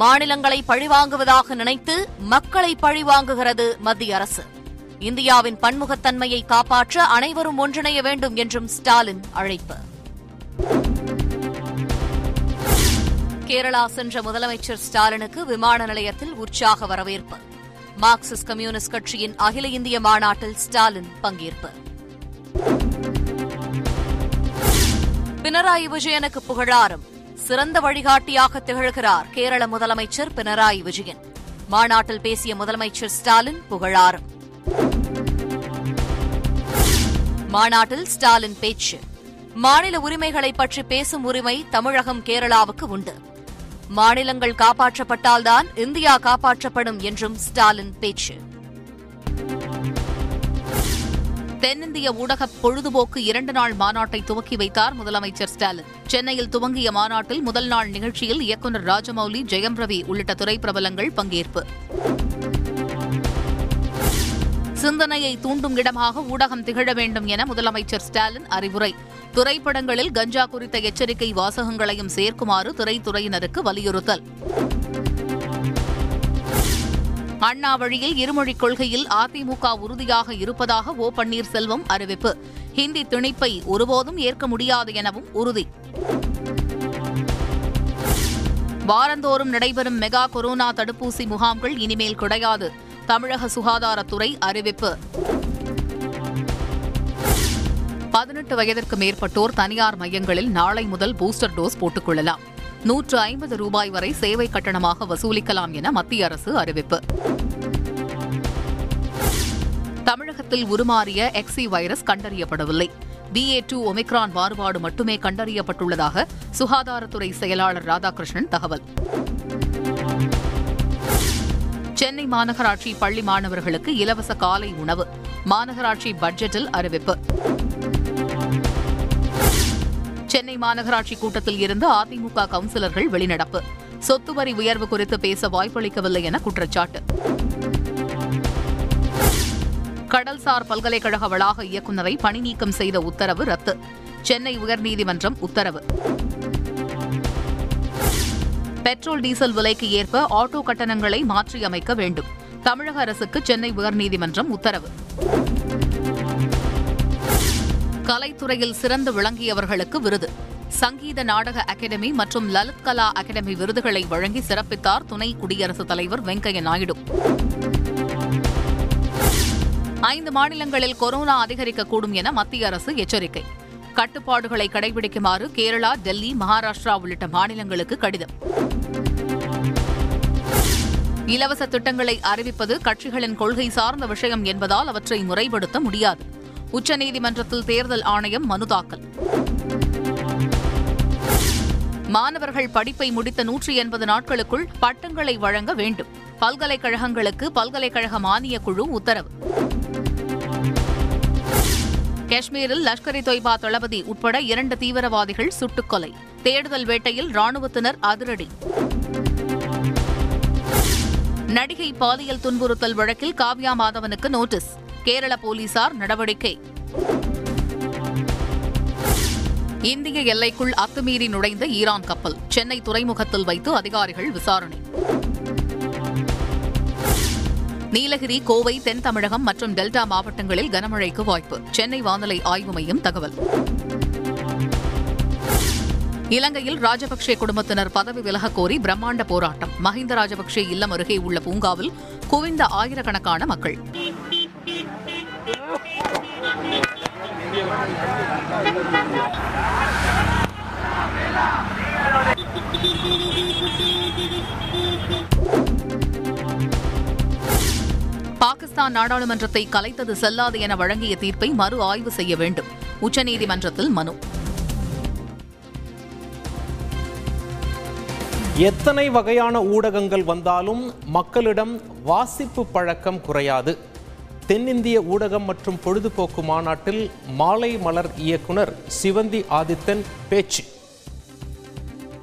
மாநிலங்களை பழிவாங்குவதாக நினைத்து மக்களை பழிவாங்குகிறது மத்திய அரசு. இந்தியாவின் பன்முகத்தன்மையை காப்பாற்ற அனைவரும் ஒன்றிணைய வேண்டும் என்றும் ஸ்டாலின் அழைப்பு. கேரளா சென்ற முதலமைச்சர் ஸ்டாலினுக்கு விமான நிலையத்தில் உற்சாக வரவேற்பு. மார்க்சிஸ்ட் கம்யூனிஸ்ட் கட்சியின் அகில இந்திய மாநாட்டில் ஸ்டாலின் பங்கேற்பு. பினராயி விஜயனுக்கு புகழாரம். சிறந்த வழிகாட்டியாக திகழ்கிறார் கேரள முதலமைச்சர் பினராயி விஜயன். மாநாட்டில் பேசிய முதலமைச்சர் ஸ்டாலின் புகழாரம். மாநாட்டில் ஸ்டாலின் பேச்சு. மாநில உரிமைகளை பற்றி பேசும் உரிமை தமிழகம் கேரளாவுக்கு உண்டு. மாநிலங்கள் காப்பாற்றப்பட்டால்தான் இந்தியா காப்பாற்றப்படும் என்றும் ஸ்டாலின் பேச்சு. தென்னிந்திய ஊடக பொழுதுபோக்கு இரண்டு நாள் மாநாட்டை துவக்கி வைத்தார் முதலமைச்சர் ஸ்டாலின். சென்னையில் துவங்கிய மாநாட்டில் முதல் நாள் நிகழ்ச்சியில் இயக்குநர் ராஜமௌலி ஜெயம் ரவி உள்ளிட்ட பிரபலங்கள் பங்கேற்பு. சிந்தனையை தூண்டும் இடமாக ஊடகம் திகழ வேண்டும் என முதலமைச்சர் ஸ்டாலின் அறிவுரை. திரைப்படங்களில் கஞ்சா குறித்த எச்சரிக்கை வாசகங்களையும் சேர்க்குமாறு திரைத்துறையினருக்கு வலியுறுத்தல். அண்ணா வழியில் இருமொழிக் கொள்கையில் அதிமுக உறுதியாக இருப்பதாக ஓ பன்னீர்செல்வம் அறிவிப்பு. ஹிந்தி திணிப்பை ஒருபோதும் ஏற்க முடியாது எனவும் உறுதி. வாரந்தோறும் நடைபெறும் மெகா கொரோனா தடுப்பூசி முகாம்கள் இனிமேல் கிடையாது தமிழக சுகாதாரத்துறை அறிவிப்பு. பதினெட்டு வயதிற்கு மேற்பட்டோர் தனியார் மையங்களில் நாளை முதல் பூஸ்டர் டோஸ் போட்டுக் கொள்ளலாம். நூற்று ஐம்பது ரூபாய் வரை சேவை கட்டணமாக வசூலிக்கலாம் என மத்திய அரசு அறிவிப்பு. தமிழகத்தில் உருமாறிய எக்ஸி வைரஸ் கண்டறியப்படவில்லை. பிஏ டூ ஒமிக்ரான் மாறுபாடு மட்டுமே கண்டறியப்பட்டுள்ளதாக சுகாதாரத்துறை செயலாளர் ராதாகிருஷ்ணன் தகவல். சென்னை மாநகராட்சி பள்ளி மாணவர்களுக்கு இலவச காலை உணவு. மாநகராட்சி பட்ஜெட்டில் அறிவிப்பு. சென்னை மாநகராட்சி கூட்டத்தில் இருந்து அதிமுக கவுன்சிலர்கள் வெளிநடப்பு. சொத்து வரி உயர்வு குறித்து பேச வாய்ப்பளிக்கவில்லை என குற்றச்சாட்டு. கடல்சார் பல்கலைக்கழக வளாக இயக்குநரை பணி நீக்கம் செய்த உத்தரவு ரத்து. சென்னை உயர்நீதிமன்றம் உத்தரவு. பெட்ரோல் டீசல் விலைக்கு ஏற்ப ஆட்டோ கட்டணங்களை மாற்றியமைக்க வேண்டும். தமிழக அரசுக்கு சென்னை உயர்நீதிமன்றம் உத்தரவு. கலைத்துறையில் சிறந்து விளங்கியவர்களுக்கு விருது. சங்கீத நாடக அகாடமி மற்றும் லலித் கலா அகாடமி விருதுகளை வழங்கி சிறப்பித்தார் துணை குடியரசுத் தலைவர் வெங்கையா நாயுடு. ஐந்து மாநிலங்களில் கொரோனா அதிகரிக்கக்கூடும் என மத்திய அரசு எச்சரிக்கை. கட்டுப்பாடுகளை கடைபிடிக்குமாறு கேரளா டெல்லி மகாராஷ்டிரா உள்ளிட்ட மாநிலங்களுக்கு கடிதம். இலவச திட்டங்களை அறிவிப்பது கட்சிகளின் கொள்கை சார்ந்த விஷயம் என்பதால் அவற்றை முறைப்படுத்த முடியாது. உச்சநீதிமன்றத்தில் தேர்தல் ஆணையம் மனு தாக்கல். மாணவர்கள் படிப்பை முடித்த நூற்றி எண்பது நாட்களுக்குள் பட்டங்களை வழங்க வேண்டும். பல்கலைக்கழகங்களுக்கு பல்கலைக்கழக மானியக் குழு உத்தரவு. காஷ்மீரில் லஷ்கர் இ தொய்பா தளபதி உட்பட இரண்டு தீவிரவாதிகள் சுட்டுக்கொலை. தேடுதல் வேட்டையில் ராணுவத்தினர் அதிரடி. நடிகை பாலியல் துன்புறுத்தல் வழக்கில் காவ்யா மாதவனுக்கு நோட்டீஸ். கேரள போலீசார் நடவடிக்கை. இந்திய எல்லைக்குள் அத்துமீறி நுழைந்த ஈரான் கப்பல் சென்னை துறைமுகத்தில் வைத்து அதிகாரிகள் விசாரணை. நீலகிரி கோவை தென் தமிழகம் மற்றும் டெல்டா மாவட்டங்களில் கனமழைக்கு வாய்ப்பு. சென்னை வானிலை ஆய்வு மையம் தகவல். இலங்கையில் ராஜபக்சே குடும்பத்தினர் பதவி விலகக் கோரி பிரம்மாண்ட போராட்டம். மஹிந்த ராஜபக்சே இல்லம் அருகே உள்ள பூங்காவில் குவிந்த ஆயிரக்கணக்கான மக்கள். பாகிஸ்தான் நாடாளுமன்றத்தை கலைத்தது செல்லாது என வழங்கிய தீர்ப்பை மறு ஆய்வு செய்ய வேண்டும். உச்சநீதிமன்றத்தில் மனு. எத்தனை வகையான ஊடகங்கள் வந்தாலும் மக்களிடம் வாசிப்பு பழக்கம் குறையாது. தென்னிந்திய ஊடகம் மற்றும் பொழுதுபோக்கு மாநாட்டில் மாலை மலர் இயக்குனர் சிவந்தி ஆதித்தன் பேச்சு.